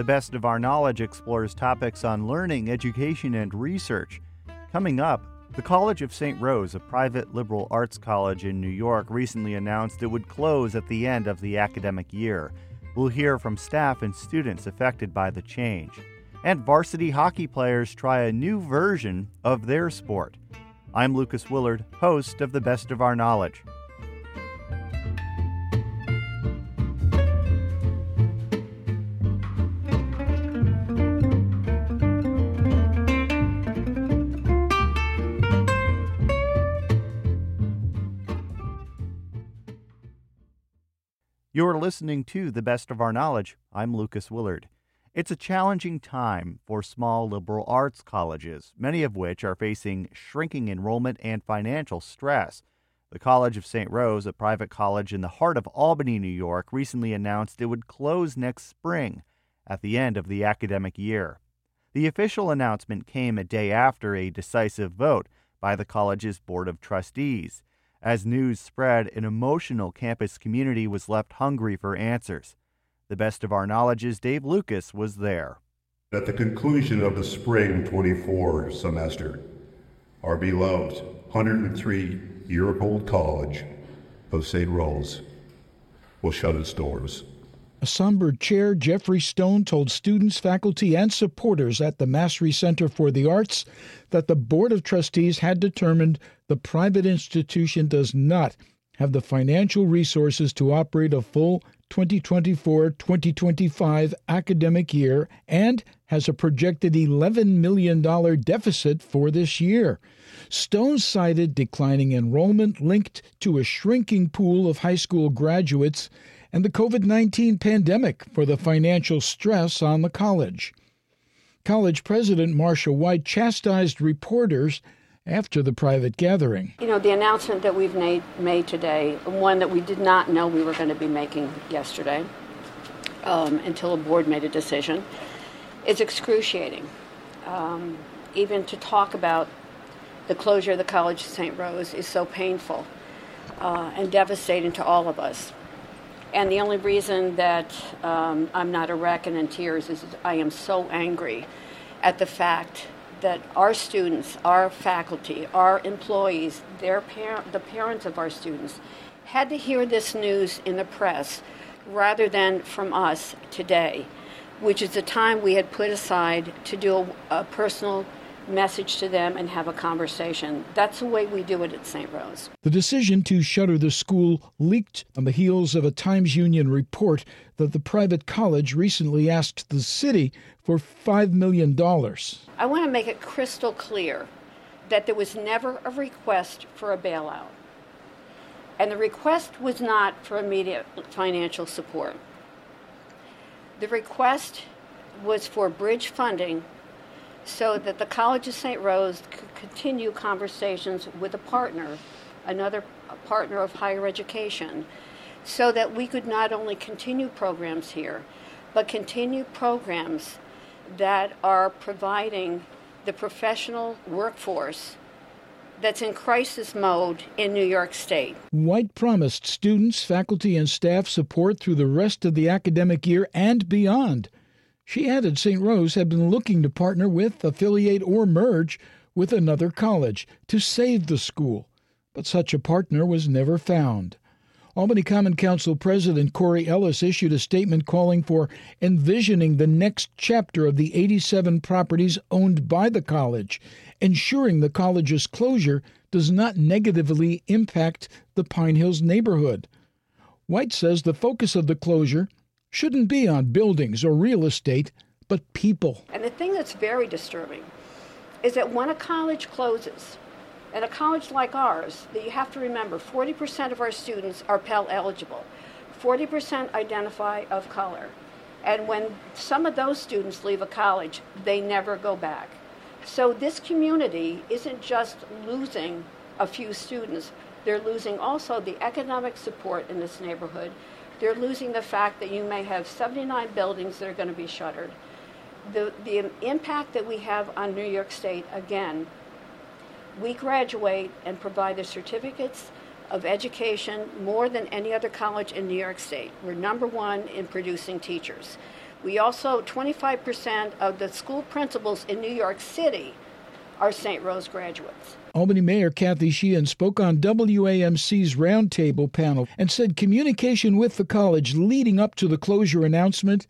The Best of Our Knowledge explores topics on learning, education, and research. Coming up, the College of St. Rose, a private liberal arts college in New York, recently announced it would close at the end of the academic year. We'll hear from staff and students affected by the change. And varsity hockey players try a new version of their sport. I'm Lucas Willard, host of The Best of Our Knowledge. Listening to The Best of Our Knowledge. I'm Lucas Willard. It's a challenging time for small liberal arts colleges, many of which are facing shrinking enrollment and financial stress. The College of St. Rose, a private college in the heart of Albany, New York, recently announced it would close next spring at the end of the academic year. The official announcement came a day after a decisive vote by the college's Board of Trustees. As news spread, an emotional campus community was left hungry for answers. The best of our knowledge's Dave Lucas was there. At the conclusion of the spring 24 semester, our beloved 103 year old College of St. Rose will shut its doors. A somber chair, Jeffrey Stone, told students, faculty, and supporters at the Massry Center for the Arts that the Board of Trustees had determined the private institution does not have the financial resources to operate a full 2024 2025 academic year and has a projected $11 million deficit for this year. Stone cited declining enrollment linked to a shrinking pool of high school graduates and the COVID 19 pandemic for the financial stress on the college. College President Marcia White chastised reporters after the private gathering. You know, the announcement that we've made, made today, one that we did not know we were going to be making yesterday um, until a board made a decision, is excruciating. Um, even to talk about the closure of the College of St. Rose is so painful uh, and devastating to all of us. And the only reason that um, I'm not a wreck and in tears is I am so angry at the fact that our students, our faculty, our employees, their par- the parents of our students, had to hear this news in the press rather than from us today, which is the time we had put aside to do a, a personal message to them and have a conversation. That's the way we do it at St. Rose. The decision to shutter the school leaked on the heels of a Times Union report that the private college recently asked the city for $5 million. I want to make it crystal clear that there was never a request for a bailout. And the request was not for immediate financial support. The request was for bridge funding so that the College of St. Rose could continue conversations with a partner, another partner of higher education, so that we could not only continue programs here, but continue programs that are providing the professional workforce that's in crisis mode in New York State. White promised students, faculty, and staff support through the rest of the academic year and beyond. She added St. Rose had been looking to partner with, affiliate, or merge with another college to save the school, but such a partner was never found. Albany Common Council President Corey Ellis issued a statement calling for envisioning the next chapter of the 87 properties owned by the college, ensuring the college's closure does not negatively impact the Pine Hills neighborhood. White says the focus of the closure shouldn't be on buildings or real estate, but people. And the thing that's very disturbing is that when a college closes, and a college like ours, that you have to remember 40% of our students are Pell eligible, 40% identify of color. And when some of those students leave a college, they never go back. So this community isn't just losing a few students, they're losing also the economic support in this neighborhood they're losing the fact that you may have 79 buildings that are going to be shuttered. The, the impact that we have on New York State, again, we graduate and provide the certificates of education more than any other college in New York State. We're number one in producing teachers. We also, 25% of the school principals in New York City are St. Rose graduates. Albany Mayor Kathy Sheehan spoke on WAMC's roundtable panel and said communication with the college leading up to the closure announcement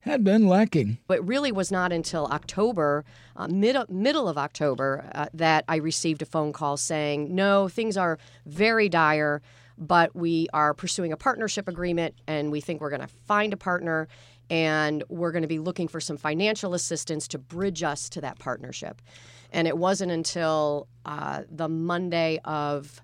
had been lacking. It really was not until October, uh, mid, middle of October, uh, that I received a phone call saying, no, things are very dire, but we are pursuing a partnership agreement and we think we're going to find a partner and we're going to be looking for some financial assistance to bridge us to that partnership. And it wasn't until uh, the Monday of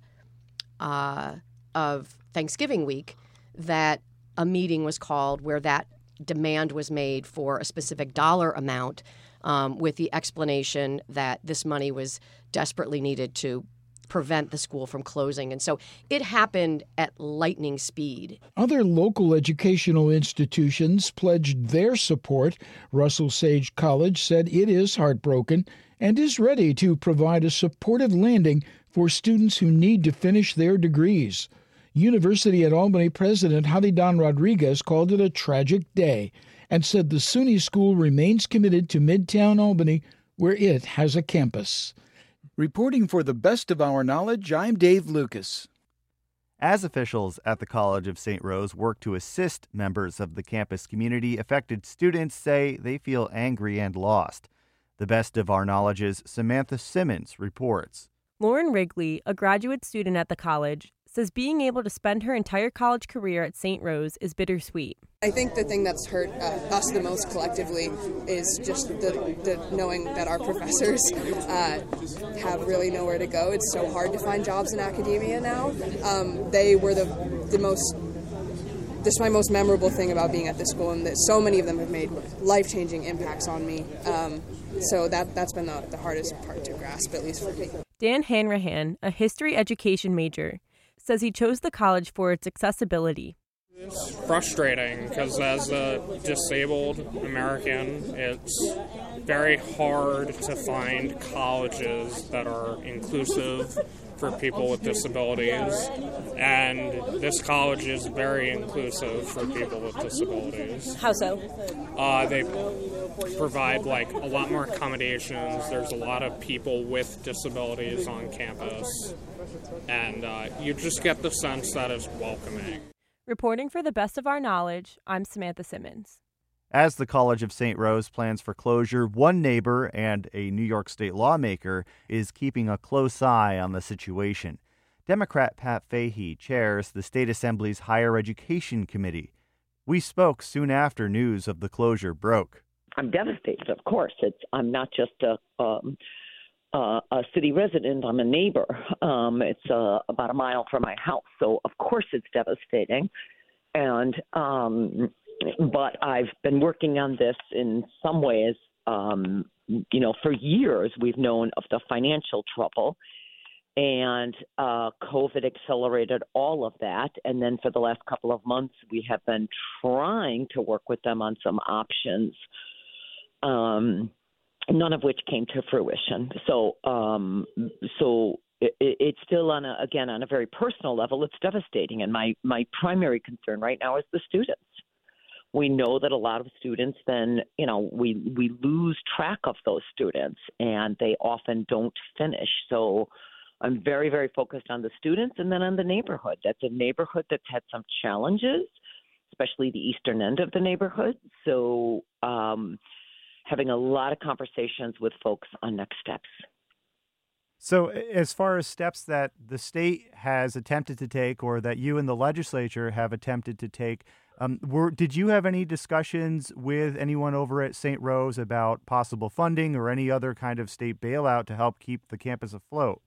uh, of Thanksgiving week that a meeting was called where that demand was made for a specific dollar amount, um, with the explanation that this money was desperately needed to prevent the school from closing. And so it happened at lightning speed. Other local educational institutions pledged their support. Russell Sage College said it is heartbroken and is ready to provide a supportive landing for students who need to finish their degrees. University at Albany President Havidán Rodriguez called it a tragic day and said the SUNY school remains committed to Midtown Albany, where it has a campus. Reporting for the best of our knowledge, I'm Dave Lucas. As officials at the College of St. Rose work to assist members of the campus community, affected students say they feel angry and lost. The best of our knowledge's Samantha Simmons reports. Lauren Wrigley, a graduate student at the college, says being able to spend her entire college career at St. Rose is bittersweet. I think the thing that's hurt uh, us the most collectively is just the, the knowing that our professors uh, have really nowhere to go. It's so hard to find jobs in academia now. Um, they were the the most this is my most memorable thing about being at this school, and that so many of them have made life changing impacts on me. Um, so that that's been the, the hardest part to grasp, at least for me. Dan Hanrahan, a history education major, says he chose the college for its accessibility. It's frustrating because, as a disabled American, it's very hard to find colleges that are inclusive for people with disabilities. And this college is very inclusive for people with disabilities. How so? Uh, they provide like a lot more accommodations. There's a lot of people with disabilities on campus and uh, you just get the sense that it's welcoming. Reporting for the best of our knowledge, I'm Samantha Simmons. As the College of St. Rose plans for closure, one neighbor and a New York State lawmaker is keeping a close eye on the situation. Democrat Pat Fahy chairs the State Assembly's Higher Education Committee. We spoke soon after news of the closure broke. I'm devastated, of course. It's I'm not just a um, uh, a city resident. I'm a neighbor. Um, it's uh, about a mile from my house, so of course it's devastating. And um, but I've been working on this in some ways. Um, you know, for years we've known of the financial trouble, and uh, COVID accelerated all of that. And then for the last couple of months, we have been trying to work with them on some options. Um, none of which came to fruition. So, um, so it, it's still on a, again on a very personal level. It's devastating, and my my primary concern right now is the students. We know that a lot of students then, you know, we we lose track of those students, and they often don't finish. So. I'm very, very focused on the students and then on the neighborhood. That's a neighborhood that's had some challenges, especially the eastern end of the neighborhood. So, um, having a lot of conversations with folks on next steps. So, as far as steps that the state has attempted to take, or that you and the legislature have attempted to take, um, were did you have any discussions with anyone over at St. Rose about possible funding or any other kind of state bailout to help keep the campus afloat?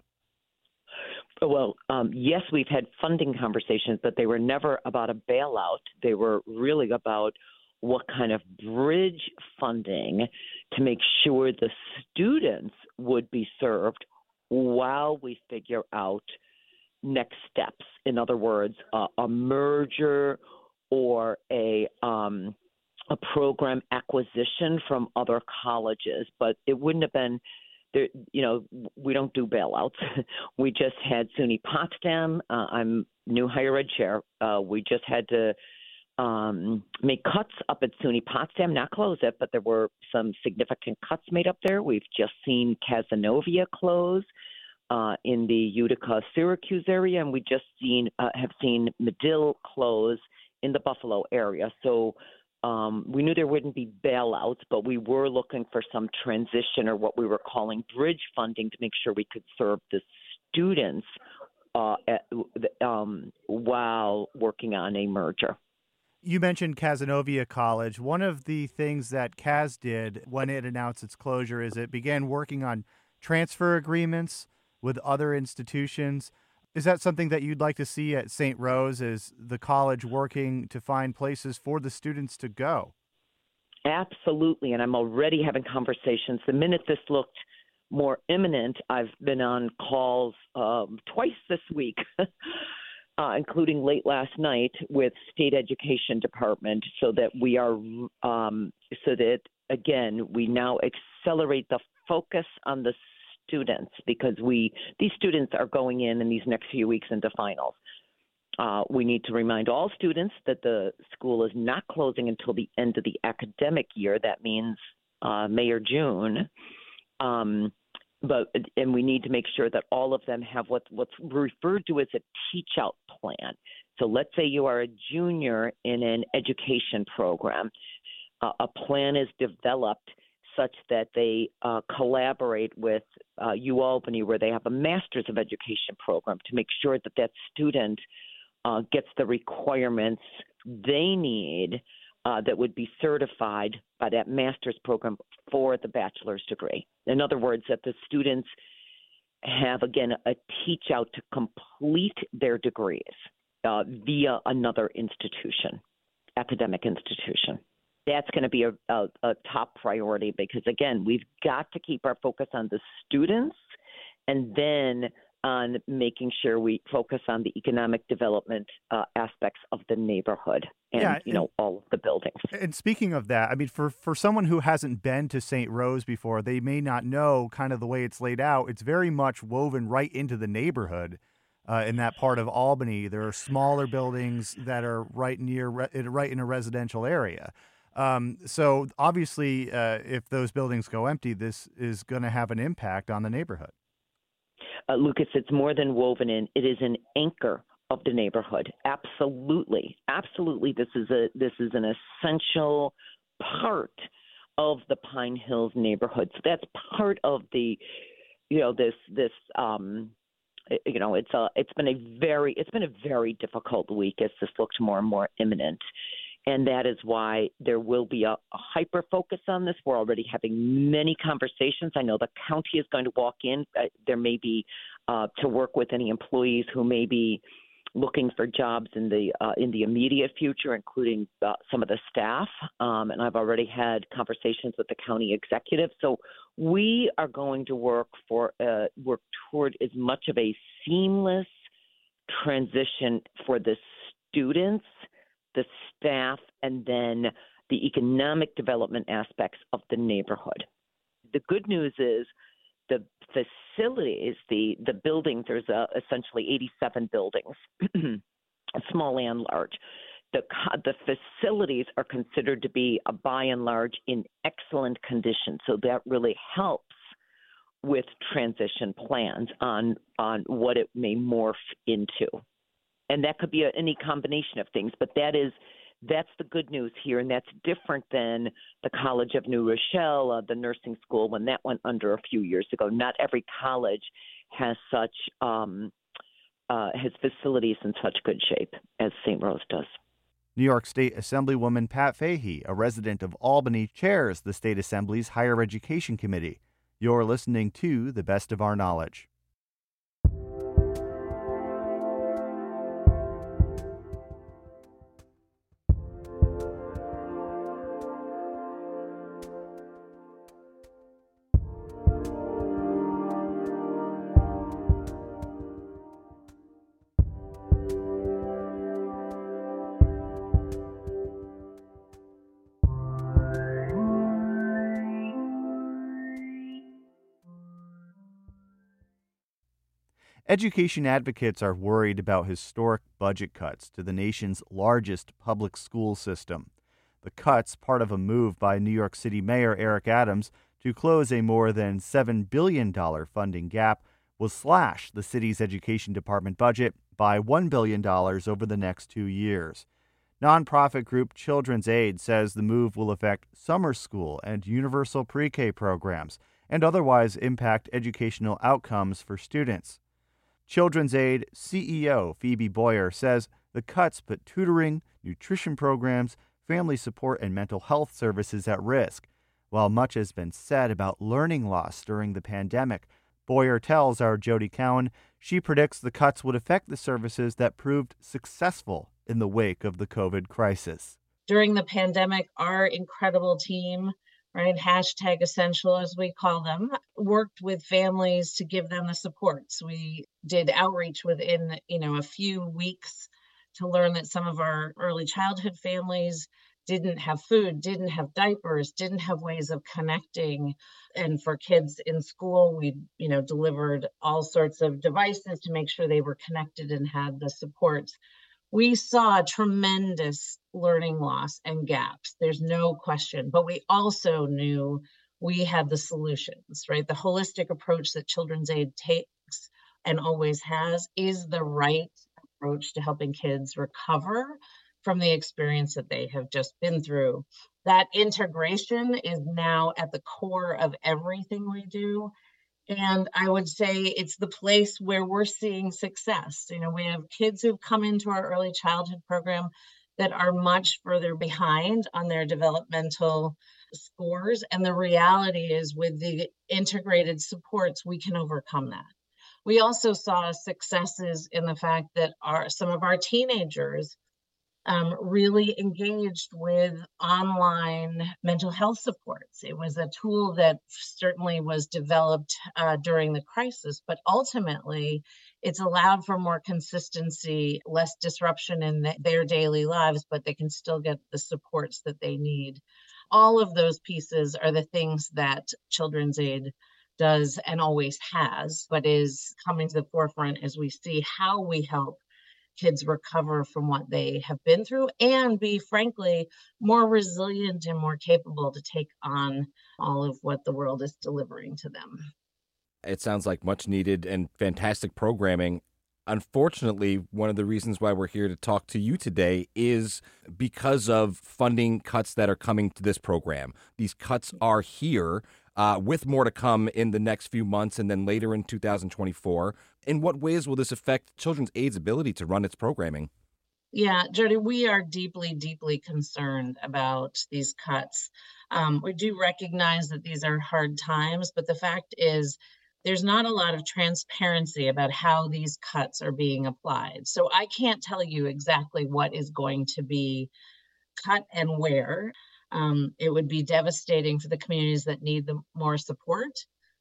Well, um, yes, we've had funding conversations, but they were never about a bailout. They were really about what kind of bridge funding to make sure the students would be served while we figure out next steps. In other words, uh, a merger or a um, a program acquisition from other colleges, but it wouldn't have been. There, you know, we don't do bailouts. we just had SUNY Potsdam. Uh, I'm new higher ed chair. Uh, we just had to um, make cuts up at SUNY Potsdam, not close it, but there were some significant cuts made up there. We've just seen Cazenovia close uh, in the Utica, Syracuse area, and we just seen uh, have seen Medaille close in the Buffalo area. So um, we knew there wouldn't be bailouts, but we were looking for some transition or what we were calling bridge funding to make sure we could serve the students uh, at, um, while working on a merger. You mentioned Cazenovia College. One of the things that Cas did when it announced its closure is it began working on transfer agreements with other institutions. Is that something that you'd like to see at St. Rose? Is the college working to find places for the students to go? Absolutely, and I'm already having conversations. The minute this looked more imminent, I've been on calls um, twice this week uh, including late last night with state education department, so that we are um, so that again we now accelerate the focus on the students because we these students are going in in these next few weeks into finals. Uh, we need to remind all students that the school is not closing until the end of the academic year. That means uh, May or June. Um, but and we need to make sure that all of them have what what's referred to as a teach out plan. So let's say you are a junior in an education program, uh, a plan is developed such that they uh, collaborate with uh, UAlbany, where they have a master's of education program, to make sure that that student uh, gets the requirements they need uh, that would be certified by that master's program for the bachelor's degree. In other words, that the students have, again, a teach out to complete their degrees uh, via another institution, academic institution. That's going to be a, a, a top priority because, again, we've got to keep our focus on the students and then on making sure we focus on the economic development uh, aspects of the neighborhood and yeah, you know all of the buildings. And speaking of that, I mean for for someone who hasn't been to St. Rose before, they may not know kind of the way it's laid out. It's very much woven right into the neighborhood. Uh, in that part of Albany, there are smaller buildings that are right near, right in a residential area. Um, so obviously, uh, if those buildings go empty, this is going to have an impact on the neighborhood uh, Lucas, it's more than woven in. It is an anchor of the neighborhood. Absolutely, absolutely. This is a this is an essential part of the Pine Hills neighborhood. So that's part of the, you know, this this um, you know, it's a it's been a very it's been a very difficult week as this looks more and more imminent and that is why there will be a, a hyper focus on this. We're already having many conversations. I know the county is going to walk in. Uh, there may be uh, to work with any employees who may be looking for jobs in the uh, in the immediate future, including uh, some of the staff. Um, and I've already had conversations with the county executive. So we are going to work for uh, work toward as much of a seamless transition for the students the staff, and then the economic development aspects of the neighborhood. The good news is the facilities, the the buildings. There's uh, essentially 87 buildings, small and large. The the facilities are considered to be, uh, by and large, in excellent condition. So that really helps with transition plans on on what it may morph into and that could be a, any combination of things. But that is that's the good news here, and that's different than the College of New Rochelle, uh, the nursing school, when that went under a few years ago. Not every college has such um, uh, has facilities in such good shape as St. Rose does. New York State Assemblywoman Pat Fahy, a resident of Albany, chairs the State Assembly's Higher Education Committee. You're listening to The Best of Our Knowledge. Education advocates are worried about historic budget cuts to the nation's largest public school system. The cuts, part of a move by New York City Mayor Eric Adams to close a more than $7 billion funding gap, will slash the city's education department budget by $1 billion over the next two years. Nonprofit group Children's Aid says the move will affect summer school and universal pre K programs and otherwise impact educational outcomes for students. Children's Aid CEO Phoebe Boyer says the cuts put tutoring, nutrition programs, family support, and mental health services at risk. While much has been said about learning loss during the pandemic, Boyer tells our Jody Cowan she predicts the cuts would affect the services that proved successful in the wake of the COVID crisis. During the pandemic, our incredible team, right, hashtag essential as we call them, worked with families to give them the supports. We did outreach within, you know, a few weeks to learn that some of our early childhood families didn't have food, didn't have diapers, didn't have ways of connecting. And for kids in school, we, you know, delivered all sorts of devices to make sure they were connected and had the supports. We saw tremendous learning loss and gaps. There's no question. But we also knew we had the solutions, right? The holistic approach that Children's Aid takes and always has is the right approach to helping kids recover from the experience that they have just been through. That integration is now at the core of everything we do. And I would say it's the place where we're seeing success. You know, we have kids who've come into our early childhood program that are much further behind on their developmental scores. And the reality is, with the integrated supports, we can overcome that. We also saw successes in the fact that our some of our teenagers um, really engaged with online mental health supports. It was a tool that certainly was developed uh, during the crisis, but ultimately it's allowed for more consistency, less disruption in th- their daily lives, but they can still get the supports that they need. All of those pieces are the things that Children's Aid does and always has, but is coming to the forefront as we see how we help kids recover from what they have been through and be frankly more resilient and more capable to take on all of what the world is delivering to them. It sounds like much needed and fantastic programming. Unfortunately, one of the reasons why we're here to talk to you today is because of funding cuts that are coming to this program. These cuts mm. are here uh, with more to come in the next few months and then later in 2024. In what ways will this affect Children's Aid's ability to run its programming? Yeah, Jody, we are deeply, deeply concerned about these cuts. Um, we do recognize that these are hard times, but the fact is, there's not a lot of transparency about how these cuts are being applied. So I can't tell you exactly what is going to be cut and where. Um, it would be devastating for the communities that need the more support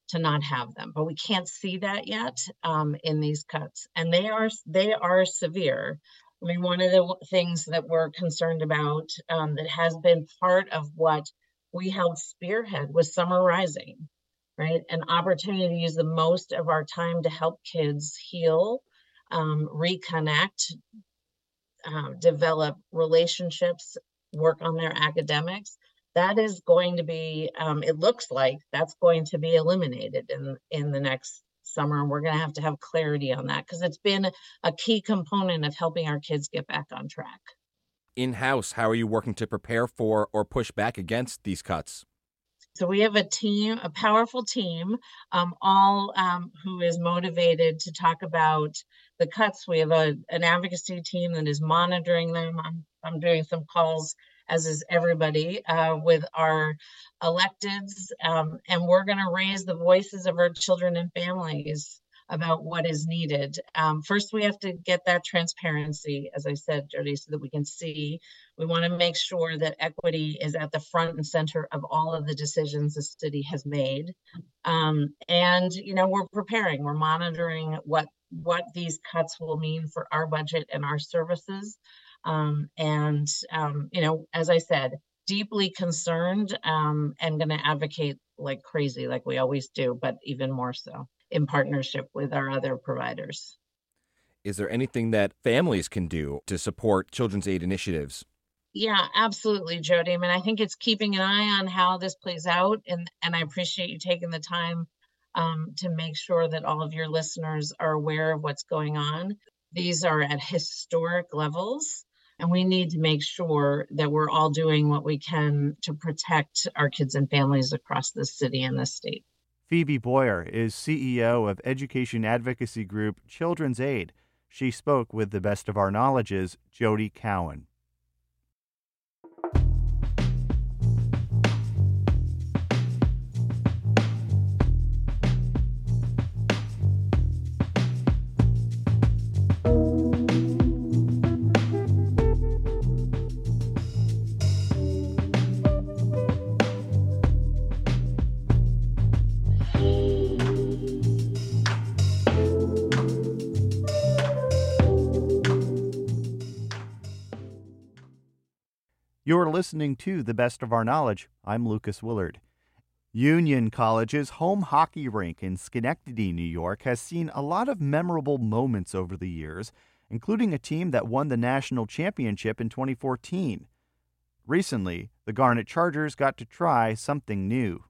to not have them, but we can't see that yet um, in these cuts, and they are they are severe. I mean, one of the things that we're concerned about um, that has been part of what we helped spearhead was summer rising, right? An opportunity to use the most of our time to help kids heal, um, reconnect, uh, develop relationships work on their academics, that is going to be, um, it looks like that's going to be eliminated in, in the next summer. And we're going to have to have clarity on that because it's been a key component of helping our kids get back on track. In house, how are you working to prepare for or push back against these cuts? So we have a team, a powerful team, um, all um, who is motivated to talk about the cuts. We have a, an advocacy team that is monitoring them. I'm, I'm doing some calls, as is everybody, uh, with our electeds, um, and we're going to raise the voices of our children and families about what is needed. Um, first, we have to get that transparency, as I said, Jody, so that we can see. We want to make sure that equity is at the front and center of all of the decisions the city has made. Um, and, you know, we're preparing, we're monitoring what what these cuts will mean for our budget and our services. Um, and, um, you know, as I said, deeply concerned um, and going to advocate like crazy, like we always do, but even more so. In partnership with our other providers. Is there anything that families can do to support children's aid initiatives? Yeah, absolutely, Jody. I mean, I think it's keeping an eye on how this plays out, and and I appreciate you taking the time um, to make sure that all of your listeners are aware of what's going on. These are at historic levels, and we need to make sure that we're all doing what we can to protect our kids and families across the city and the state. Phoebe Boyer is CEO of education advocacy group Children's Aid. She spoke with the best of our knowledge's Jody Cowan. You're listening to The Best of Our Knowledge. I'm Lucas Willard. Union College's home hockey rink in Schenectady, New York, has seen a lot of memorable moments over the years, including a team that won the national championship in 2014. Recently, the Garnet Chargers got to try something new.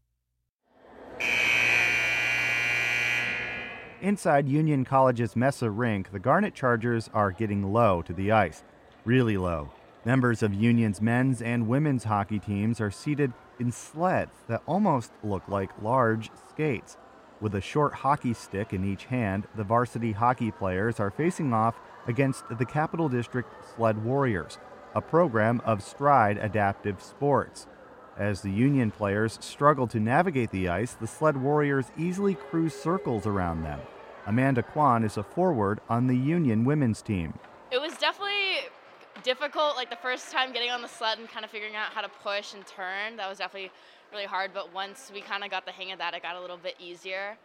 Inside Union College's Messa rink, the Garnet Chargers are getting low to the ice, really low. Members of Union's men's and women's hockey teams are seated in sleds that almost look like large skates. With a short hockey stick in each hand, the varsity hockey players are facing off against the Capital District Sled Warriors, a program of Stride Adaptive Sports. As the Union players struggle to navigate the ice, the Sled Warriors easily cruise circles around them. Amanda Kwan is a forward on the Union women's team. It was definitely difficult like the first time getting on the sled and kind of figuring out how to push and turn that was definitely really hard but once we kind of got the hang of that it got a little bit easier.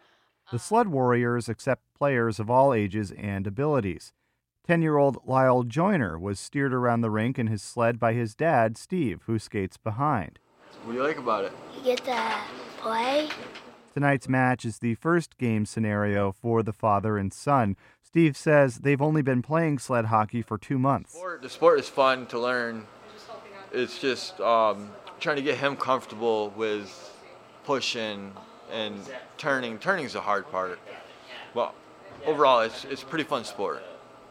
The um, sled warriors accept players of all ages and abilities. 10 year old lyle joyner was steered around the rink in his sled by his dad steve who skates behind. What do you like about it? You get to play Tonight's match is the first game scenario for the father and son. Steve says they've only been playing sled hockey for two months. Sport, the sport is fun to learn. It's just um, trying to get him comfortable with pushing and turning. Turning is the hard part. Well, overall, it's, it's a pretty fun sport.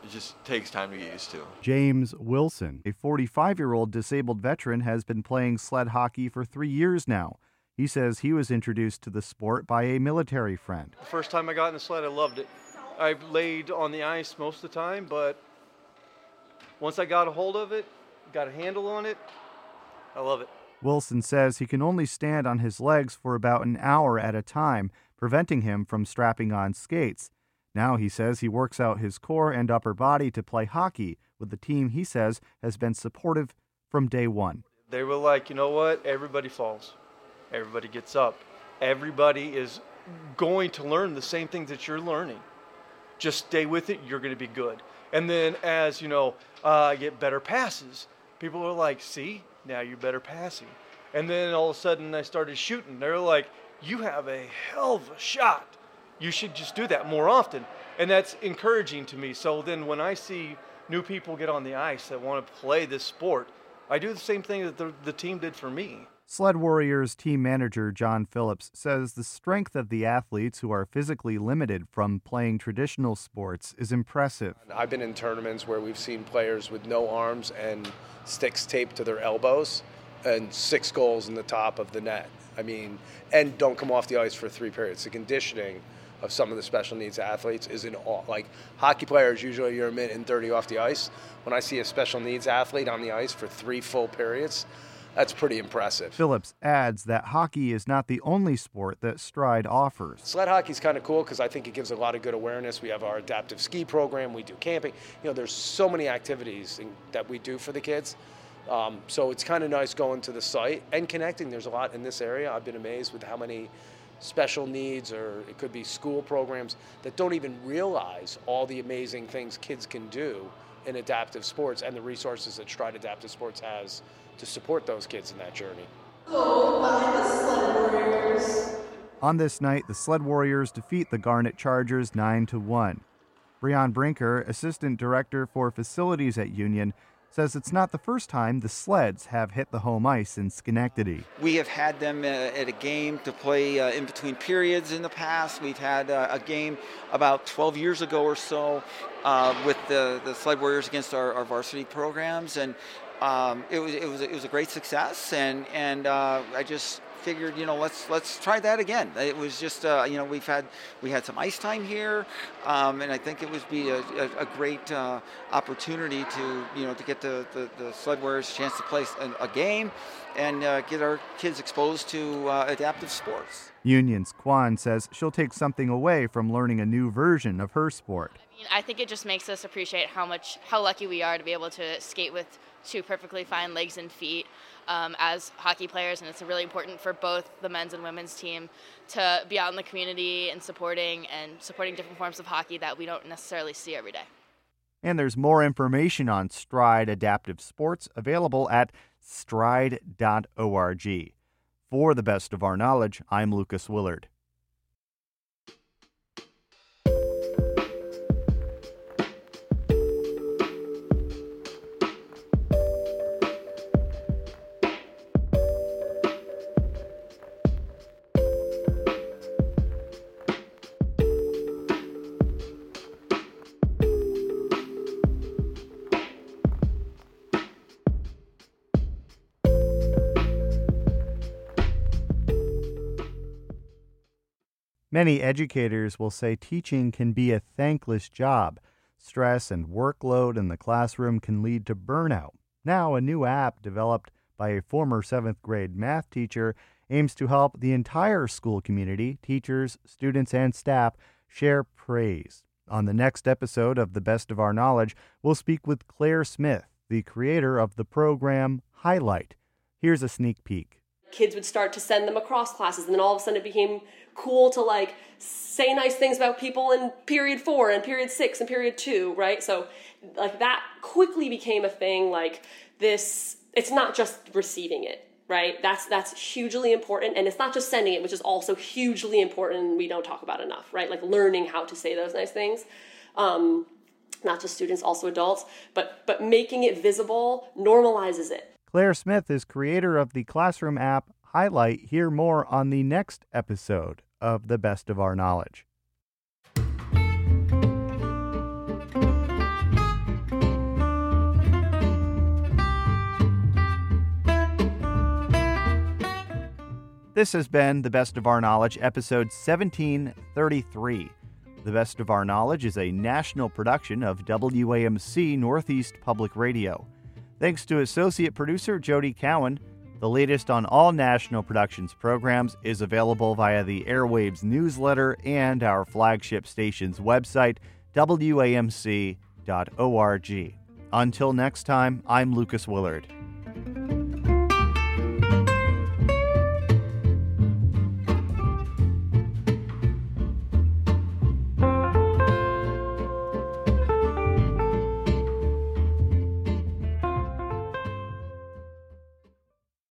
It just takes time to get used to. James Wilson, a 45 year old disabled veteran, has been playing sled hockey for three years now. He says he was introduced to the sport by a military friend. The first time I got in the sled, I loved it. I've laid on the ice most of the time, but once I got a hold of it, got a handle on it, I love it. Wilson says he can only stand on his legs for about an hour at a time, preventing him from strapping on skates. Now he says he works out his core and upper body to play hockey with the team he says has been supportive from day one. They were like, you know what? Everybody falls. Everybody gets up. Everybody is going to learn the same things that you're learning. Just stay with it. You're going to be good. And then as you know, uh, I get better passes. People are like, "See, now you're better passing." And then all of a sudden, I started shooting. They're like, "You have a hell of a shot. You should just do that more often." And that's encouraging to me. So then, when I see new people get on the ice that want to play this sport, I do the same thing that the, the team did for me. Sled Warriors team manager John Phillips says the strength of the athletes who are physically limited from playing traditional sports is impressive. I've been in tournaments where we've seen players with no arms and sticks taped to their elbows and six goals in the top of the net. I mean, and don't come off the ice for three periods. The conditioning of some of the special needs athletes is in all. Like hockey players, usually you're a minute and 30 off the ice. When I see a special needs athlete on the ice for three full periods, that's pretty impressive. Phillips adds that hockey is not the only sport that Stride offers. Sled hockey is kind of cool because I think it gives a lot of good awareness. We have our adaptive ski program, we do camping. You know, there's so many activities in, that we do for the kids. Um, so it's kind of nice going to the site and connecting. There's a lot in this area. I've been amazed with how many special needs or it could be school programs that don't even realize all the amazing things kids can do in adaptive sports and the resources that Stride Adaptive Sports has to support those kids in that journey. On this night, the Sled Warriors defeat the Garnet Chargers 9 to 1. Breon Brinker, assistant director for facilities at Union, says it's not the first time the sleds have hit the home ice in Schenectady. We have had them uh, at a game to play uh, in between periods in the past. We've had uh, a game about 12 years ago or so uh, with the, the Sled Warriors against our, our varsity programs, and um, it was it was it was a great success. And and uh, I just figured, you know, let's let's try that again. It was just, uh, you know, we've had we had some ice time here, um, and I think it would be a, a, a great uh, opportunity to, you know, to get the the, the Sled Warriors chance to play a, a game, and uh, get our kids exposed to uh, adaptive sports. Union's Kwan says she'll take something away from learning a new version of her sport. I think it just makes us appreciate how much how lucky we are to be able to skate with two perfectly fine legs and feet um, as hockey players, and it's really important for both the men's and women's team to be out in the community and supporting and supporting different forms of hockey that we don't necessarily see every day. And there's more information on Stride Adaptive Sports available at stride.org. For the best of our knowledge, I'm Lucas Willard. Many educators will say teaching can be a thankless job. Stress and workload in the classroom can lead to burnout. Now, a new app developed by a former seventh grade math teacher aims to help the entire school community, teachers, students, and staff share praise. On the next episode of The Best of Our Knowledge, we'll speak with Claire Smith, the creator of the program Highlight. Here's a sneak peek. Kids would start to send them across classes, and then all of a sudden it became cool to like say nice things about people in period four and period six and period two, right? So like that quickly became a thing. Like this, it's not just receiving it, right? That's that's hugely important, and it's not just sending it, which is also hugely important. We don't talk about enough, right? Like learning how to say those nice things. Um, not just students, also adults, but but making it visible normalizes it. Claire Smith is creator of the classroom app Highlight. Hear more on the next episode of the best of our knowledge. This has been The Best of Our Knowledge, episode 1733. The Best of Our Knowledge is a national production of WAMC Northeast Public Radio. Thanks to associate producer Jody Cowan. The latest on all National Productions programs is available via the Airwaves newsletter and our flagship station's website, WAMC.org. Until next time, I'm Lucas Willard.